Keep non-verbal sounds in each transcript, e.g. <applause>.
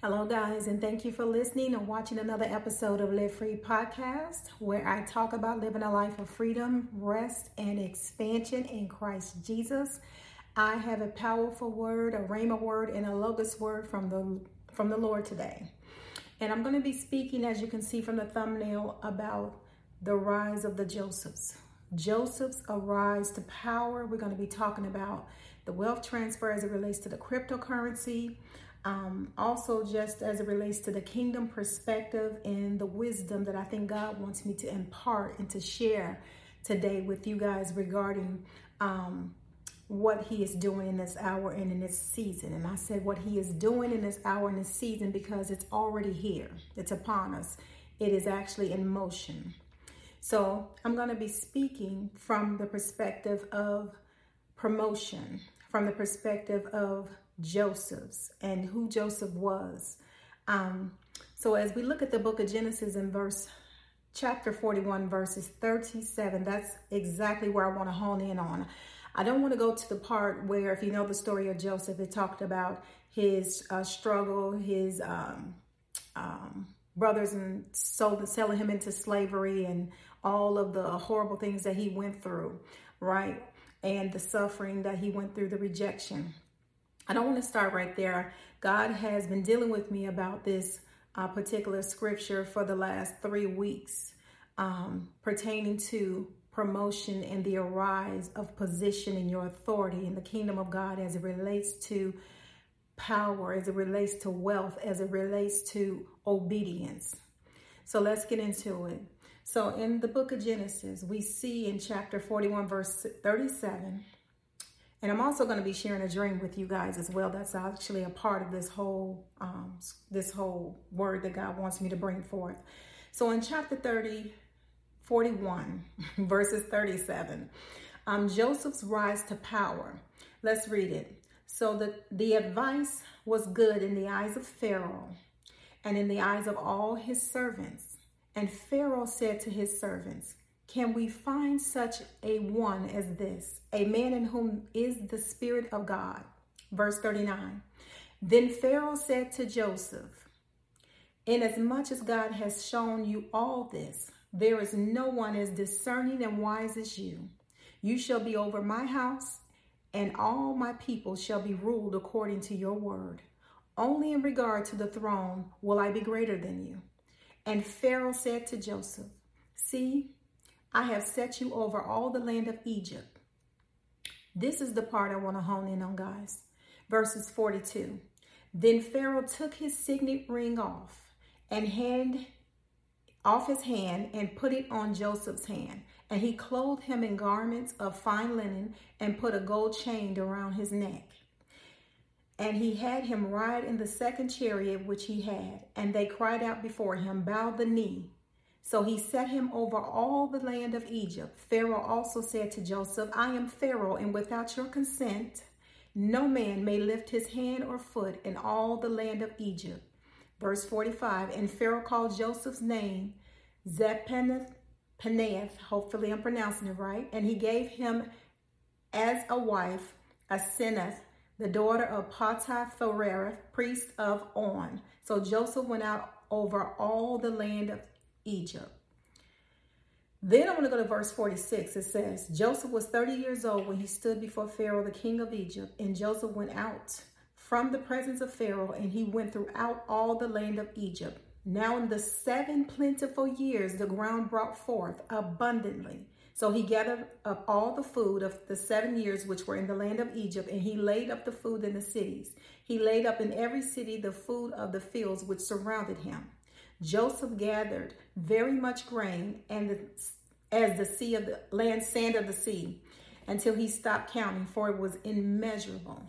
Hello, guys, and thank you for listening and watching another episode of Live Free Podcast, where I talk about living a life of freedom, rest, and expansion in Christ Jesus. I have a powerful word, a rhema word, and a logos word from the from the Lord today. And I'm going to be speaking, as you can see from the thumbnail, about the rise of the Josephs. Joseph's arise to power. We're going to be talking about the wealth transfer as it relates to the cryptocurrency, um, also, just as it relates to the kingdom perspective and the wisdom that I think God wants me to impart and to share today with you guys regarding um, what He is doing in this hour and in this season. And I said what He is doing in this hour and this season because it's already here, it's upon us, it is actually in motion. So, I'm going to be speaking from the perspective of promotion, from the perspective of Joseph's and who Joseph was. Um, so as we look at the book of Genesis in verse chapter 41 verses 37 that's exactly where i want to hone in on. I don't want to go to the part where if you know the story of joseph it talked about his uh, struggle his um, um, brothers and sold selling him into slavery and all of the horrible things that he went through right? And the suffering that he went through the rejection I don't want to start right there. God has been dealing with me about this uh, particular scripture for the last three weeks um, pertaining to promotion and the arise of position in your authority in the kingdom of God as it relates to power, as it relates to wealth, as it relates to obedience. So let's get into it. So in the book of Genesis, we see in chapter 41, verse 37, and I'm also going to be sharing a dream with you guys as well. That's actually a part of this whole um, this whole word that God wants me to bring forth. So in chapter 30, 41, <laughs> verses 37, um, Joseph's rise to power. Let's read it. So the, the advice was good in the eyes of Pharaoh and in the eyes of all his servants. And Pharaoh said to his servants, can we find such a one as this, a man in whom is the Spirit of God? Verse 39. Then Pharaoh said to Joseph, Inasmuch as God has shown you all this, there is no one as discerning and wise as you. You shall be over my house, and all my people shall be ruled according to your word. Only in regard to the throne will I be greater than you. And Pharaoh said to Joseph, See, I have set you over all the land of Egypt. This is the part I want to hone in on, guys. Verses 42. Then Pharaoh took his signet ring off and hand off his hand and put it on Joseph's hand. And he clothed him in garments of fine linen and put a gold chain around his neck. And he had him ride in the second chariot which he had. And they cried out before him, Bow the knee. So he set him over all the land of Egypt. Pharaoh also said to Joseph, I am Pharaoh, and without your consent, no man may lift his hand or foot in all the land of Egypt. Verse 45 And Pharaoh called Joseph's name Zephaneth Paneah, hopefully I'm pronouncing it right, and he gave him as a wife Asenath, the daughter of Potiphar, priest of On. So Joseph went out over all the land of Egypt. Then I want to go to verse 46. It says, Joseph was 30 years old when he stood before Pharaoh, the king of Egypt, and Joseph went out from the presence of Pharaoh, and he went throughout all the land of Egypt. Now, in the seven plentiful years, the ground brought forth abundantly. So he gathered up all the food of the seven years which were in the land of Egypt, and he laid up the food in the cities. He laid up in every city the food of the fields which surrounded him. Joseph gathered very much grain and the, as the sea of the land sand of the sea until he stopped counting, for it was immeasurable.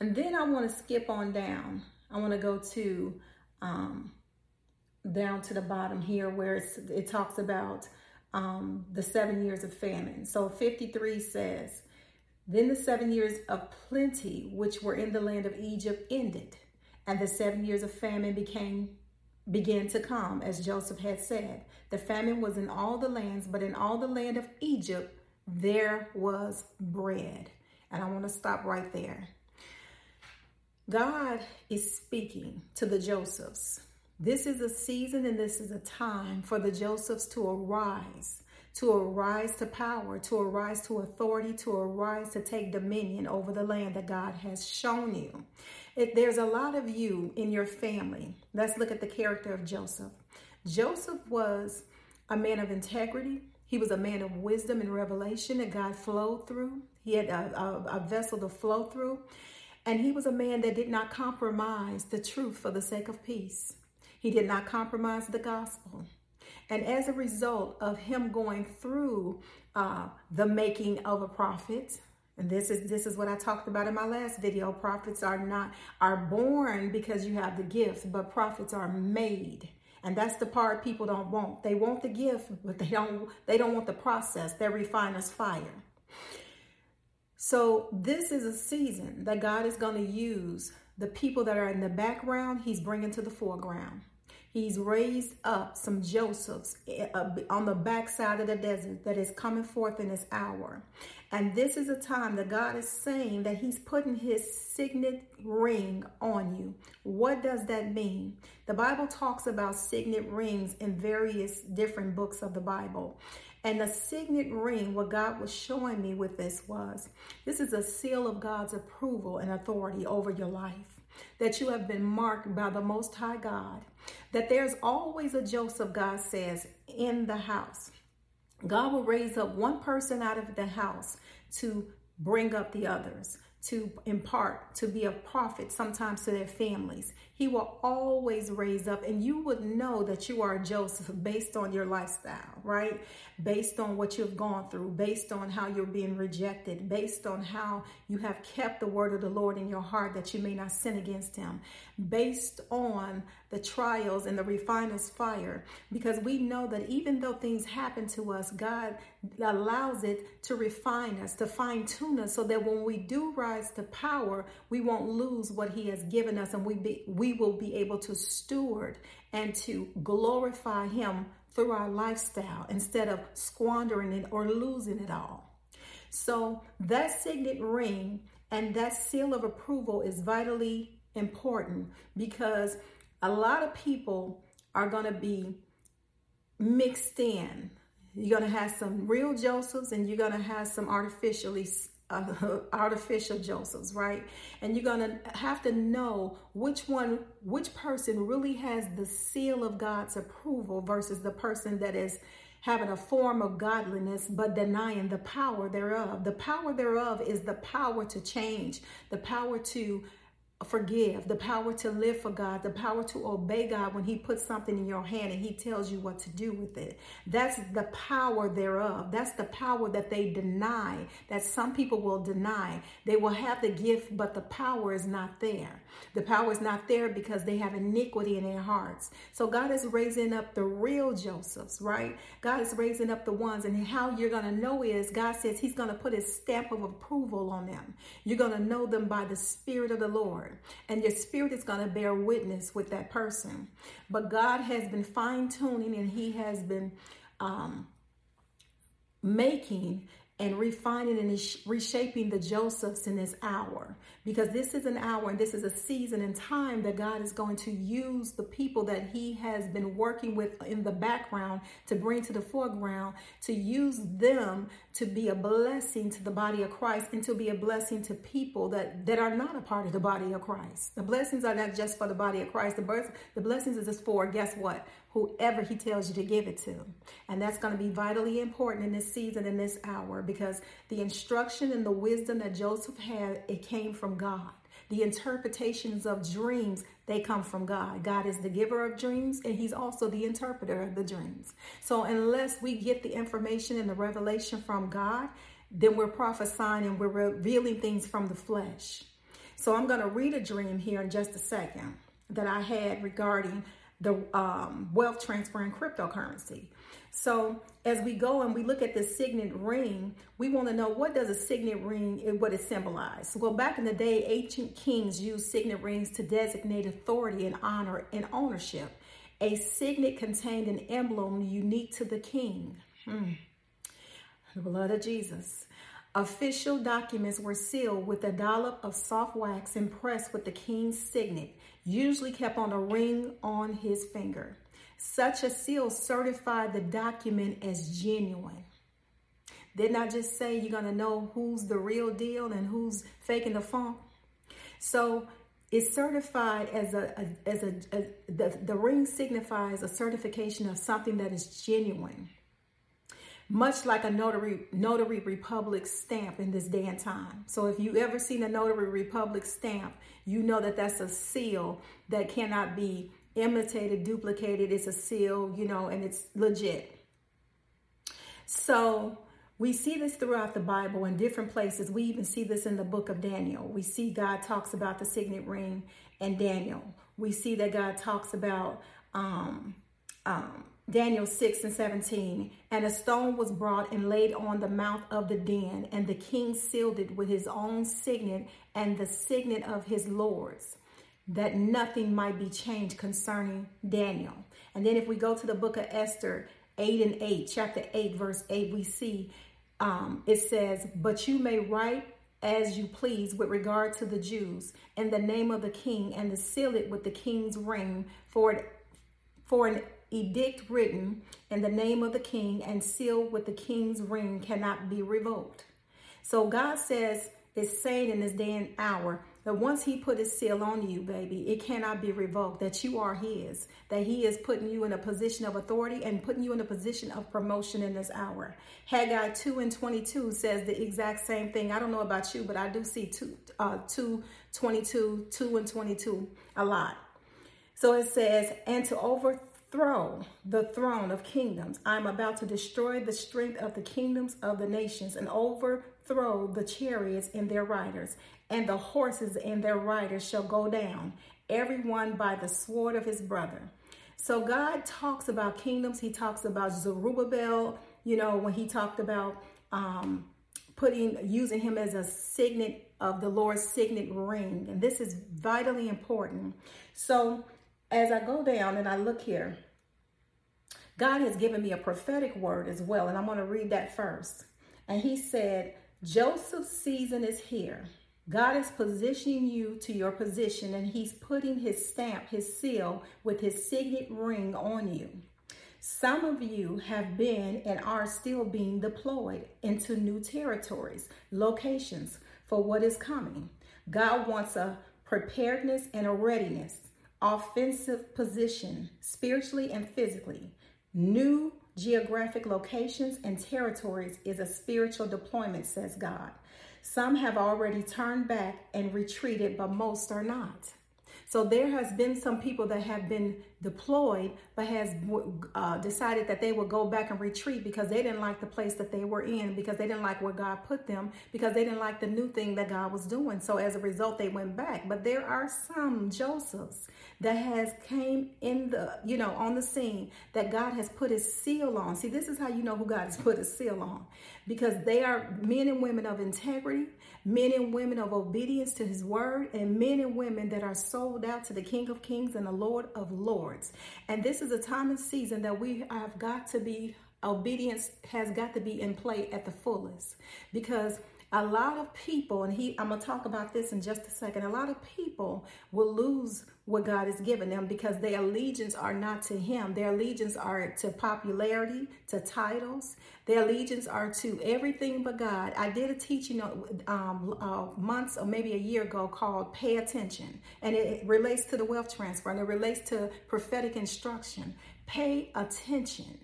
And then I want to skip on down. I want to go to um, down to the bottom here where it talks about um, the seven years of famine. So 53 says, Then the seven years of plenty which were in the land of Egypt ended, and the seven years of famine became began to come, as Joseph had said. The famine was in all the lands, but in all the land of Egypt, there was bread. And I want to stop right there. God is speaking to the Josephs. This is a season and this is a time for the Josephs to arise, to arise to power, to arise to authority, to arise to take dominion over the land that God has shown you. If there's a lot of you in your family, let's look at the character of Joseph. Joseph was a man of integrity. He was a man of wisdom and revelation that God flowed through. He had a, a, a vessel to flow through. And he was a man that did not compromise the truth for the sake of peace. He did not compromise the gospel. And as a result of him going through uh, the making of a prophet, and this is this is what I talked about in my last video. Prophets are not are born because you have the gift, but prophets are made. And that's the part people don't want. They want the gift, but they don't they don't want the process. They're refiner's fire. So this is a season that God is going to use the people that are in the background, he's bringing to the foreground. He's raised up some Josephs eh, on the backside of the desert that is coming forth in this hour. And this is a time that God is saying that He's putting His signet ring on you. What does that mean? The Bible talks about signet rings in various different books of the Bible. And the signet ring, what God was showing me with this was this is a seal of God's approval and authority over your life. That you have been marked by the Most High God. That there's always a Joseph, God says, in the house. God will raise up one person out of the house to bring up the others to impart, to be a prophet sometimes to their families. He will always raise up, and you would know that you are Joseph based on your lifestyle, right? Based on what you've gone through, based on how you're being rejected, based on how you have kept the word of the Lord in your heart that you may not sin against him, based on the trials and the refiner's fire, because we know that even though things happen to us, God allows it to refine us, to fine tune us, so that when we do rise to power, we won't lose what He has given us, and we be, we will be able to steward and to glorify Him through our lifestyle instead of squandering it or losing it all. So that signet ring and that seal of approval is vitally important because a lot of people are going to be mixed in you're going to have some real Josephs and you're going to have some artificially uh, <laughs> artificial Josephs, right? And you're going to have to know which one, which person really has the seal of God's approval versus the person that is having a form of godliness but denying the power thereof. The power thereof is the power to change, the power to forgive, the power to live for God, the power to obey God when He puts something in your hand and He tells you what to do with it. That's the power thereof. That's the power that they deny, that some people will deny. They will have the gift, but the power is not there. The power is not there because they have iniquity in their hearts. So God is raising up the real Josephs, right? God is raising up the ones, and how you're going to know is God says He's going to put His stamp of approval on them. You're going to know them by the Spirit of the Lord and your spirit is going to bear witness with that person. But God has been fine tuning and He has been um, making and refining and reshaping the Josephs in this hour. Because this is an hour and this is a season and time that God is going to use the people that He has been working with in the background to bring to the foreground, to use them to be a blessing to the body of Christ and to be a blessing to people that, that are not a part of the body of Christ. The blessings are not just for the body of Christ, the, birth, the blessings is just for, guess what? Whoever he tells you to give it to. And that's going to be vitally important in this season, in this hour, because the instruction and the wisdom that Joseph had, it came from God. The interpretations of dreams, they come from God. God is the giver of dreams and he's also the interpreter of the dreams. So unless we get the information and the revelation from God, then we're prophesying and we're revealing things from the flesh. So I'm going to read a dream here in just a second that I had regarding the um, wealth transfer in cryptocurrency. So as we go and we look at the signet ring, we want to know what does a signet ring and what it symbolizes. Well, back in the day, ancient kings used signet rings to designate authority and honor and ownership. A signet contained an emblem unique to the king. Hmm. The blood of Jesus. Official documents were sealed with a dollop of soft wax impressed with the king's signet, usually kept on a ring on his finger. Such a seal certified the document as genuine. Did not just say you're going to know who's the real deal and who's faking the funk. So it's certified as a, a as a, a the, the ring signifies a certification of something that is genuine much like a notary notary republic stamp in this day and time. So if you ever seen a notary republic stamp, you know that that's a seal that cannot be imitated, duplicated. It's a seal, you know, and it's legit. So we see this throughout the Bible in different places. We even see this in the book of Daniel. We see God talks about the signet ring and Daniel. We see that God talks about um, um, Daniel 6 and 17. And a stone was brought and laid on the mouth of the den, and the king sealed it with his own signet and the signet of his lords, that nothing might be changed concerning Daniel. And then if we go to the book of Esther 8 and 8, chapter 8, verse 8, we see um, it says, But you may write as you please with regard to the Jews in the name of the king and to seal it with the king's ring for it for an edict written in the name of the king and sealed with the king's ring cannot be revoked. So God says, is saying in this day and hour that once he put his seal on you, baby, it cannot be revoked, that you are his, that he is putting you in a position of authority and putting you in a position of promotion in this hour. Haggai 2 and 22 says the exact same thing. I don't know about you, but I do see 2, uh, 2 22, 2 and 22 a lot. So it says, and to overthrow throw the throne of kingdoms. I'm about to destroy the strength of the kingdoms of the nations and overthrow the chariots and their riders, and the horses and their riders shall go down, everyone by the sword of his brother. So God talks about kingdoms. He talks about Zerubbabel, you know, when he talked about um, putting, using him as a signet of the Lord's signet ring. And this is vitally important. So as I go down and I look here, God has given me a prophetic word as well, and I'm going to read that first. And he said, Joseph's season is here. God is positioning you to your position, and he's putting his stamp, his seal, with his signet ring on you. Some of you have been and are still being deployed into new territories, locations for what is coming. God wants a preparedness and a readiness, offensive position, spiritually and physically. New geographic locations and territories is a spiritual deployment, says God. Some have already turned back and retreated, but most are not. So there has been some people that have been deployed, but has uh, decided that they will go back and retreat because they didn't like the place that they were in, because they didn't like where God put them, because they didn't like the new thing that God was doing. So as a result, they went back. But there are some Josephs that has came in the, you know, on the scene that God has put his seal on. See, this is how you know who God has put his seal on because they are men and women of integrity, men and women of obedience to his word, and men and women that are sold out to the King of Kings and the Lord of Lords. And this is a time and season that we have got to be obedience has got to be in play at the fullest because a lot of people and he i'm going to talk about this in just a second a lot of people will lose what God has given them because their allegiance are not to Him. Their allegiance are to popularity, to titles. Their allegiance are to everything but God. I did a teaching um, uh, months or maybe a year ago called Pay Attention, and it relates to the wealth transfer and it relates to prophetic instruction. Pay attention.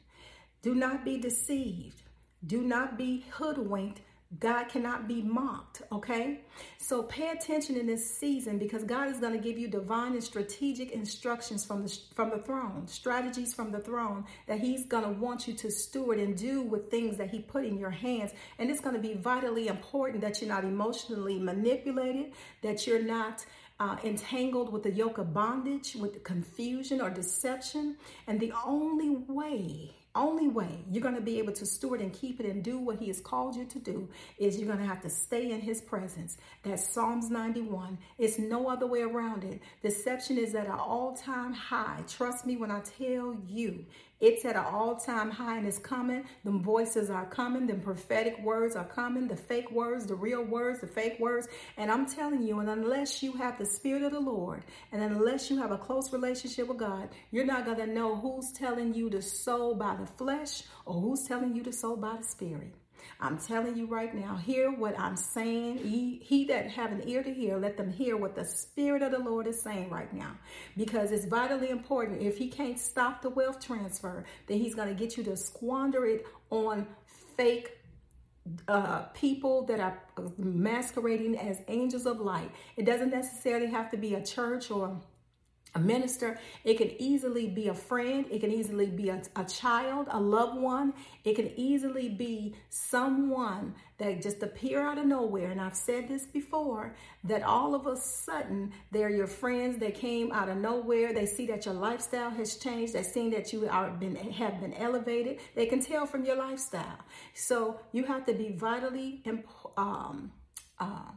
Do not be deceived. Do not be hoodwinked God cannot be mocked, okay? So pay attention in this season because God is going to give you divine and strategic instructions from the from the throne, strategies from the throne that he's going to want you to steward and do with things that he put in your hands. And it's going to be vitally important that you're not emotionally manipulated, that you're not uh, entangled with the yoke of bondage, with the confusion or deception. And the only way only way you're going to be able to steward and keep it and do what he has called you to do is you're going to have to stay in his presence. That's Psalms 91. It's no other way around it. Deception is at an all-time high. Trust me when I tell you, it's at an all-time high and it's coming. The voices are coming. The prophetic words are coming. The fake words, the real words, the fake words. And I'm telling you, and unless you have the spirit of the Lord, and unless you have a close relationship with God, you're not going to know who's telling you to sow by the flesh or who's telling you to sow by the spirit. I'm telling you right now, hear what I'm saying. He, that have an ear to hear, let them hear what the Spirit of the Lord is saying right now. Because it's vitally important. If he can't stop the wealth transfer, then he's going to get you to squander it on fake uh, people that are masquerading as angels of light. It doesn't necessarily have to be a church or a minister. It can easily be a friend. It can easily be a, a, child, a loved one. It can easily be someone that just appear out of nowhere. And I've said this before, that all of a sudden they're your friends. They came out of nowhere. They see that your lifestyle has changed. They see that you are been have been elevated. They can tell from your lifestyle. So you have to be vitally um, uh,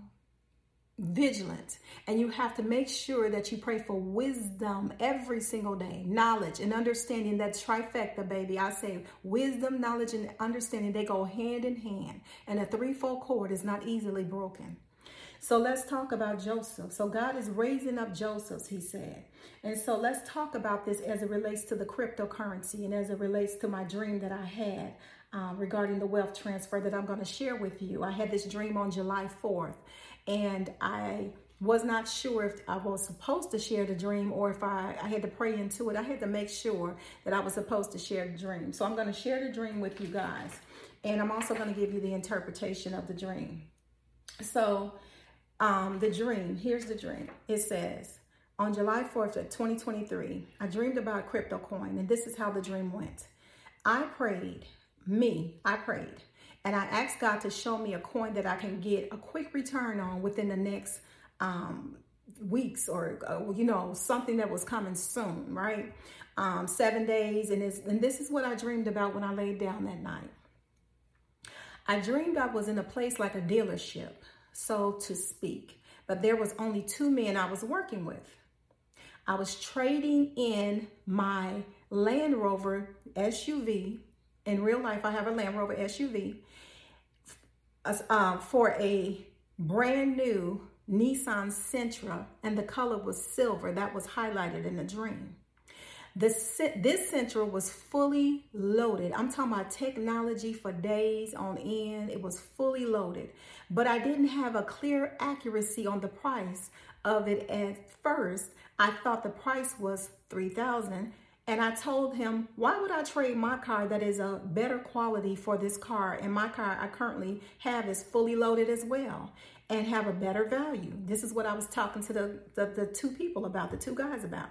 vigilant. And you have to make sure that you pray for wisdom every single day. Knowledge and understanding that trifecta baby. I say wisdom knowledge and understanding they go hand in hand. And a threefold cord is not easily broken. So let's talk about joseph. So god is raising up josephs he said. And so let's talk about this as it relates to the cryptocurrency and as it relates to my dream that i had um, regarding the wealth transfer that i'm going to share with you. I had this dream on july 4th and I was not sure if I was supposed to share the dream or if I, I had to pray into it. I had to make sure that I was supposed to share the dream. So I'm going to share the dream with you guys. And I'm also going to give you the interpretation of the dream. So um, the dream, here's the dream. It says, on July 4th of 2023, I dreamed about crypto coin. And this is how the dream went. I prayed, me, I prayed and I asked God to show me a coin that I can get a quick return on within the next um, weeks or, uh, you know, something that was coming soon, right? Um, seven days. And, and this is what I dreamed about when I laid down that night. I dreamed I was in a place like a dealership, so to speak, but there was only two men I was working with. I was trading in my Land Rover SUV. In real life, I have a Land Rover SUV uh, for a brand new Nissan Sentra, and the color was silver. That was highlighted in the dream. This, this Sentra was fully loaded. I'm talking about technology for days on end. It was fully loaded. But I didn't have a clear accuracy on the price of it at first. I thought the price was 3000 and I told him, why would I trade my car that is a better quality for this car? And my car I currently have is fully loaded as well and have a better value. This is what I was talking to the, the, the two people about, the two guys about.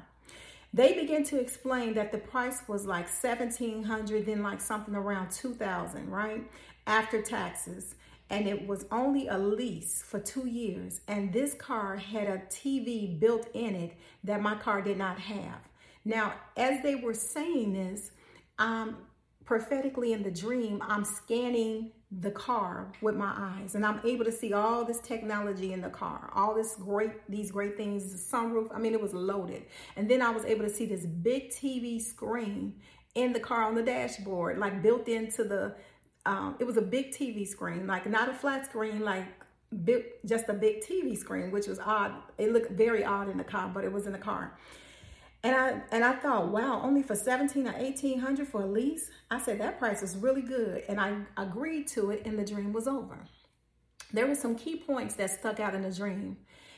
They began to explain that the price was like 1700 then like something around 2000 right? After taxes. And it was only a lease for two years. And this car had a TV built in it that my car did not have. Now, as they were saying this, um, prophetically in the dream, I'm scanning the car with my eyes and I'm able to see all this technology in the car, all this great, these great things, the sunroof. I mean, it was loaded. And then I was able to see this big TV screen in the car on the dashboard, like built into the, um, it was a big TV screen, like not a flat screen, like big, just a big TV screen, which was odd. It looked very odd in the car, but it was in the car. And I and I thought, wow, only for 17 or 1800 for a lease? I said that price is really good. And I agreed to it and the dream was over. There were some key points that stuck out in the dream.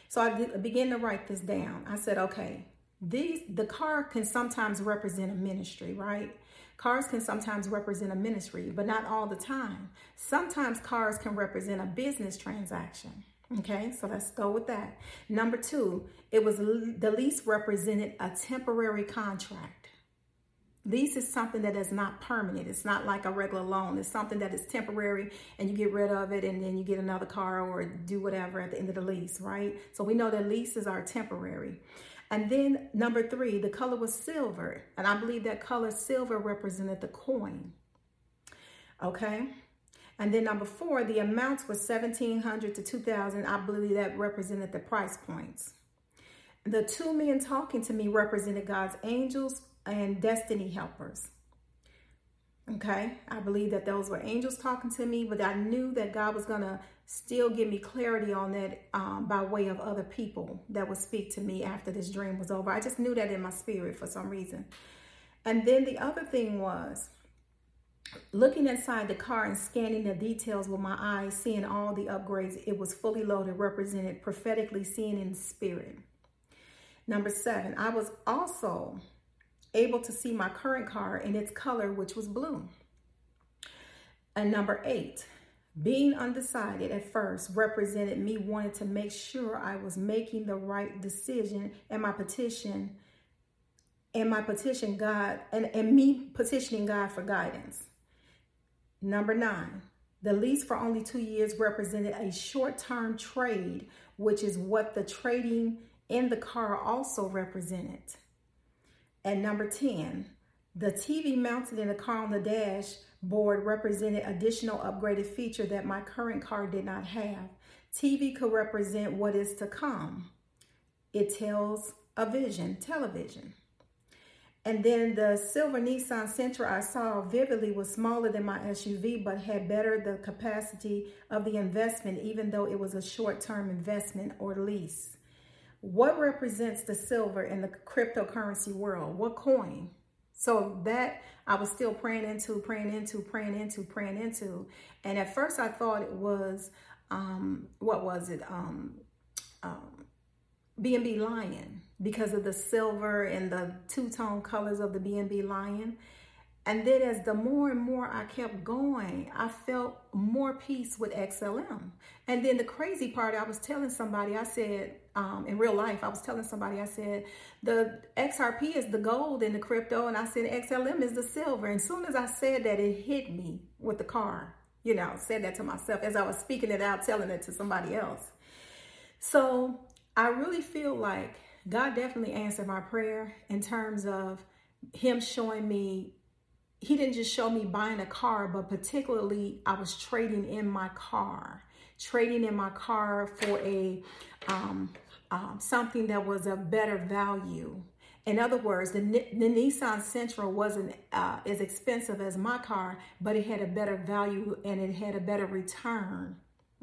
So I began to write this down. I said, okay, these the car can sometimes represent a ministry, right? Cars can sometimes represent a ministry, but not all the time. Sometimes cars can represent a business transaction. Okay, so let's go with that. Number two, it was the lease represented a temporary contract. Lease is something that is not permanent. It's not like a regular loan. It's something that is temporary and you get rid of it and then you get another car or do whatever at the end of the lease, right? So we know that leases are temporary. And then number three, the color was silver. And I believe that color silver represented the coin. Okay. And then number four, the amounts was 1700 to 2000. I believe that represented the price points. The two men talking to me represented God's angels and destiny helpers. Okay, I believe that those were angels talking to me, but I knew that God was going to still give me clarity on that um, by way of other people that would speak to me after this dream was over. I just knew that in my spirit for some reason. And then the other thing was looking inside the car and scanning the details with my eyes, seeing all the upgrades. It was fully loaded, represented prophetically seeing in spirit. Number seven, I was also able to see my current car in its color, which was blue. And number eight, being undecided at first represented me wanting to make sure I was making the right decision and my petition and my petition God and, and me petitioning God for guidance. Number nine, the lease for only two years represented a short-term trade, which is what the trading in the car also represented. And number 10, the TV mounted in the car on the dashboard represented additional upgraded feature that my current car did not have. TV could represent what is to come. It tells a vision, television. And then the silver Nissan Sentra I saw vividly was smaller than my SUV, but had better the capacity of the investment, even though it was a short-term investment or lease. What represents the silver in the cryptocurrency world? What coin? So that I was still praying into, praying into, praying into, praying into. And at first I thought it was, um, what was it? Um, um, BNB Lion because of the silver and the two-tone colors of the BNB Lion. And then as the more and more I kept going, I felt more peace with XLM. And then the crazy part, I was telling somebody, I said, um, in real life, I was telling somebody, I said, the XRP is the gold in the crypto. And I said, XLM is the silver. And as soon as I said that, it hit me with the car. You know, said that to myself as I was speaking it out, telling it to somebody else. So I really feel like God definitely answered my prayer in terms of him showing me he didn't just show me buying a car, but particularly I was trading in my car, trading in my car for a um, um, something that was a better value. In other words, the, the Nissan Sentra wasn't uh, as expensive as my car, but it had a better value and it had a better return.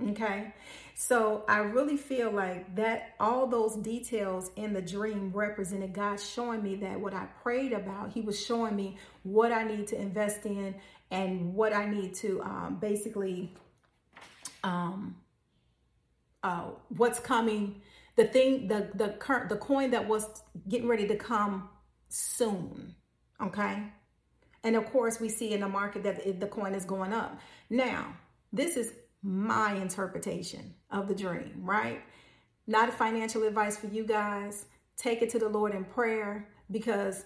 Okay. So I really feel like that all those details in the dream represented God showing me that what I prayed about, He was showing me what I need to invest in and what I need to um, basically, um, uh, what's coming, the thing, the the current, the coin that was getting ready to come soon. Okay. And of course, we see in the market that the coin is going up. Now, this is my interpretation of the dream, right? Not financial advice for you guys. Take it to the Lord in prayer because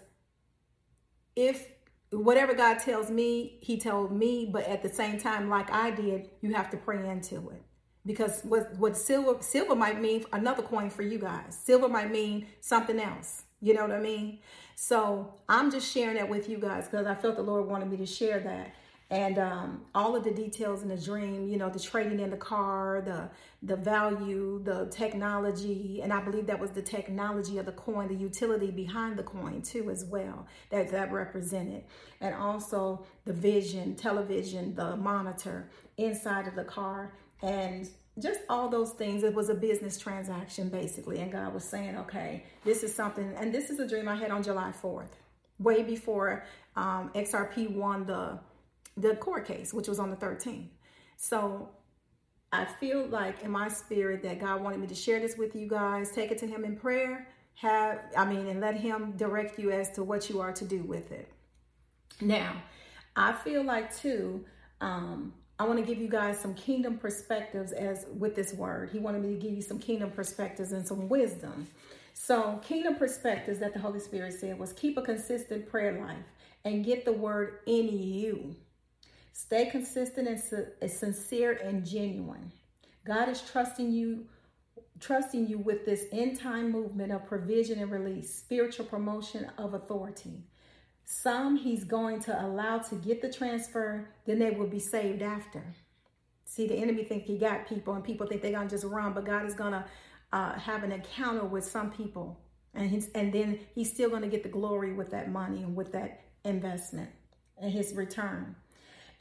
if whatever God tells me, He told me, but at the same time, like I did, you have to pray into it. Because what, what silver silver might mean another coin for you guys. Silver might mean something else. You know what I mean? So I'm just sharing that with you guys because I felt the Lord wanted me to share that and um, all of the details in the dream you know the trading in the car the the value the technology and i believe that was the technology of the coin the utility behind the coin too as well that that represented. And also the vision television the monitor inside of the car and just all those things. It was a business transaction basically. And god was saying okay this is something and this is a dream i had on july 4th way before um, xrp won the the court case, which was on the 13th. So I feel like in my spirit that God wanted me to share this with you guys. Take it to Him in prayer. Have, I mean, and let Him direct you as to what you are to do with it. Now, I feel like too, um, I want to give you guys some kingdom perspectives as with this word. He wanted me to give you some kingdom perspectives and some wisdom. So, kingdom perspectives that the Holy Spirit said was keep a consistent prayer life and get the word in you. Stay consistent and sincere and genuine. God is trusting you trusting you with this end time movement of provision and release, spiritual promotion of authority. Some he's going to allow to get the transfer, then they will be saved after. See, the enemy think he got people, and people think they're gonna just run, but God is gonna uh, have an encounter with some people, and he's and then he's still gonna get the glory with that money and with that investment and his return.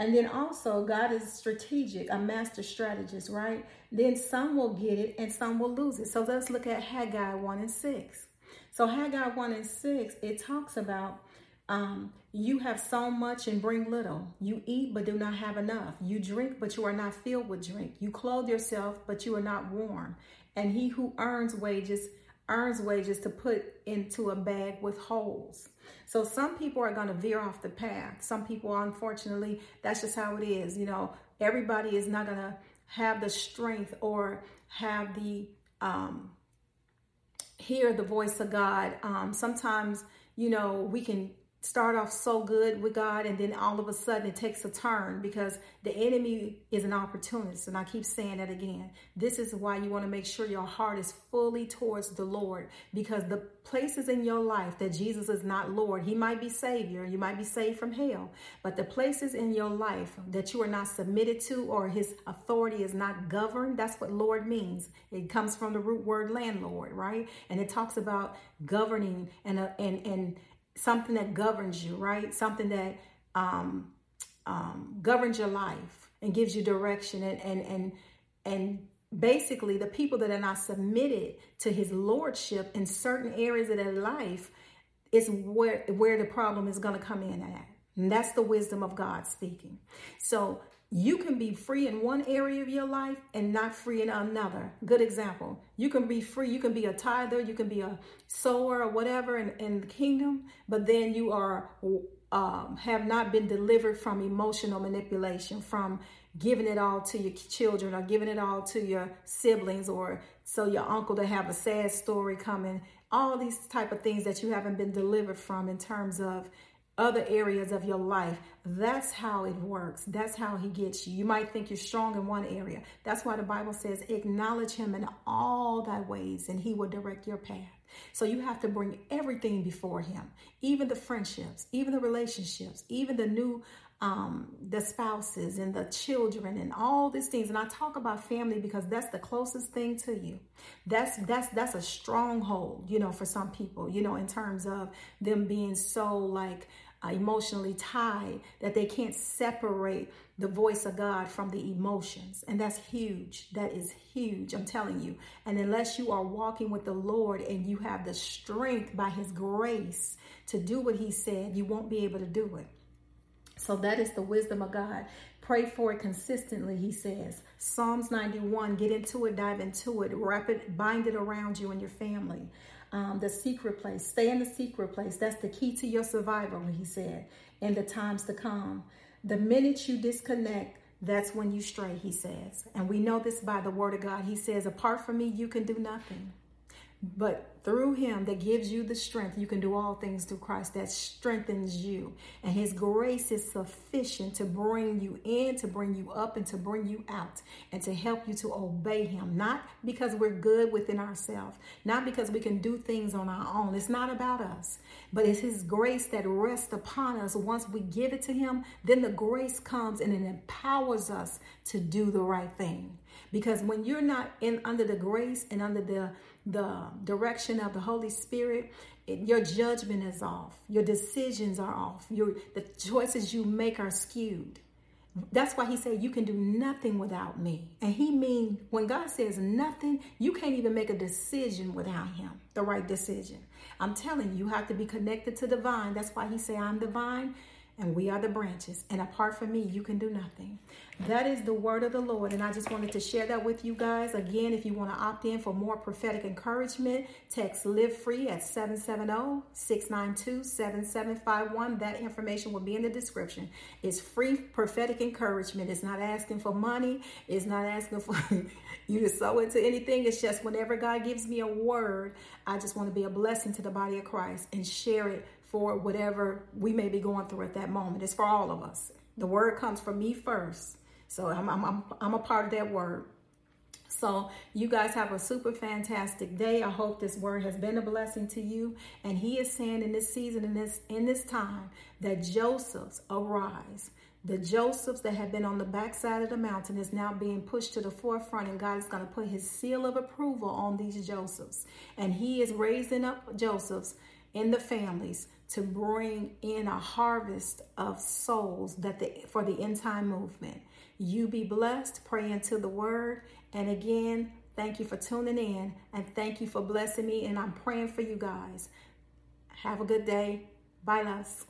And then also, God is strategic, a master strategist, right? Then some will get it and some will lose it. So let's look at Haggai 1 and 6. So, Haggai 1 and 6, it talks about um, you have so much and bring little. You eat but do not have enough. You drink but you are not filled with drink. You clothe yourself but you are not warm. And he who earns wages earns wages to put into a bag with holes. So some people are going to veer off the path. Some people, unfortunately, that's just how it is. You know, everybody is not going to have the strength or have the um, hear the voice of God. Um, sometimes, you know, we can start off so good with God and then all of a sudden it takes a turn because the enemy is an opportunist. And I keep saying that again. This is why you want to make sure your heart is fully towards the Lord because the places in your life that Jesus is not Lord, He might be Savior, you might be saved from hell, but the places in your life that you are not submitted to or His authority is not governed, that's what Lord means. It comes from the root word landlord, right? And it talks about governing and, uh, and, and, something that governs you, right? Something that um, um, governs your life and gives you direction and and and and basically the people that are not submitted to his lordship in certain areas of their life is where where the problem is going to come in at. And that's the wisdom of God speaking. So you can be free in one area of your life and not free in another. Good example. You can be free. You can be a tither. You can be a sower or whatever in, in the kingdom, but then you are um, have not been delivered from emotional manipulation, from giving it all to your children or giving it all to your siblings or so your uncle to have a sad story coming. All these type of things that you haven't been delivered from in terms of other areas of your life. That's how it works. That's how he gets you. You might think you're strong in one area. That's why the Bible says, acknowledge him in all thy ways, and he will direct your path. So you have to bring everything before him, even the friendships, even the relationships, even the new um, the spouses and the children and all these things. And I talk about family because that's the closest thing to you. That's that's that's a stronghold, you know, for some people, you know, in terms of them being so like uh, emotionally tied that they can't separate the voice of God from the emotions. And that's huge. That is huge. I'm telling you. And unless you are walking with the Lord and you have the strength by His grace to do what He said, you won't be able to do it. So that is the wisdom of God. Pray for it consistently, he says. Psalms 91, get into it, dive into it, wrap it, bind it around you and your family um, the secret place. Stay in the secret place. That's the key to your survival, he said, in the times to come. The minute you disconnect, that's when you stray, he says. And we know this by the word of God. He says, apart from me, you can do nothing. But through him that gives you the strength, you can do all things through Christ that strengthens you. And his grace is sufficient to bring you in, to bring you up, and to bring you out, and to help you to obey him. Not because we're good within ourselves, not because we can do things on our own. It's not about us, but it's his grace that rests upon us. Once we give it to him, then the grace comes and it empowers us to do the right thing. Because when you're not in under the grace and under the the direction of the Holy Spirit, it, your judgment is off. Your decisions are off. Your the choices you make are skewed. That's why he said you can do nothing without me. And he mean when God says nothing, you can't even make a decision without him, the right decision. I'm telling you, you have to be connected to the vine. That's why he say I'm the vine and we are the branches. And apart from me, you can do nothing. That is the word of the Lord. And I just wanted to share that with you guys. Again, if you want to opt in for more prophetic encouragement, text live free at 770 692 7751. That information will be in the description. It's free prophetic encouragement. It's not asking for money, it's not asking for <laughs> you to sow into anything. It's just whenever God gives me a word, I just want to be a blessing to the body of Christ and share it for whatever we may be going through at that moment. It's for all of us. The word comes from me first. So I'm, I'm, I'm, I'm a part of that word. So you guys have a super fantastic day. I hope this word has been a blessing to you. And he is saying in this season, in this in this time, that Joseph's arise. The Josephs that have been on the backside of the mountain is now being pushed to the forefront, and God is going to put his seal of approval on these Josephs. And he is raising up Josephs in the families to bring in a harvest of souls that the, for the end time movement. You be blessed, pray into the word. And again, thank you for tuning in and thank you for blessing me. And I'm praying for you guys. Have a good day. Bye, loves.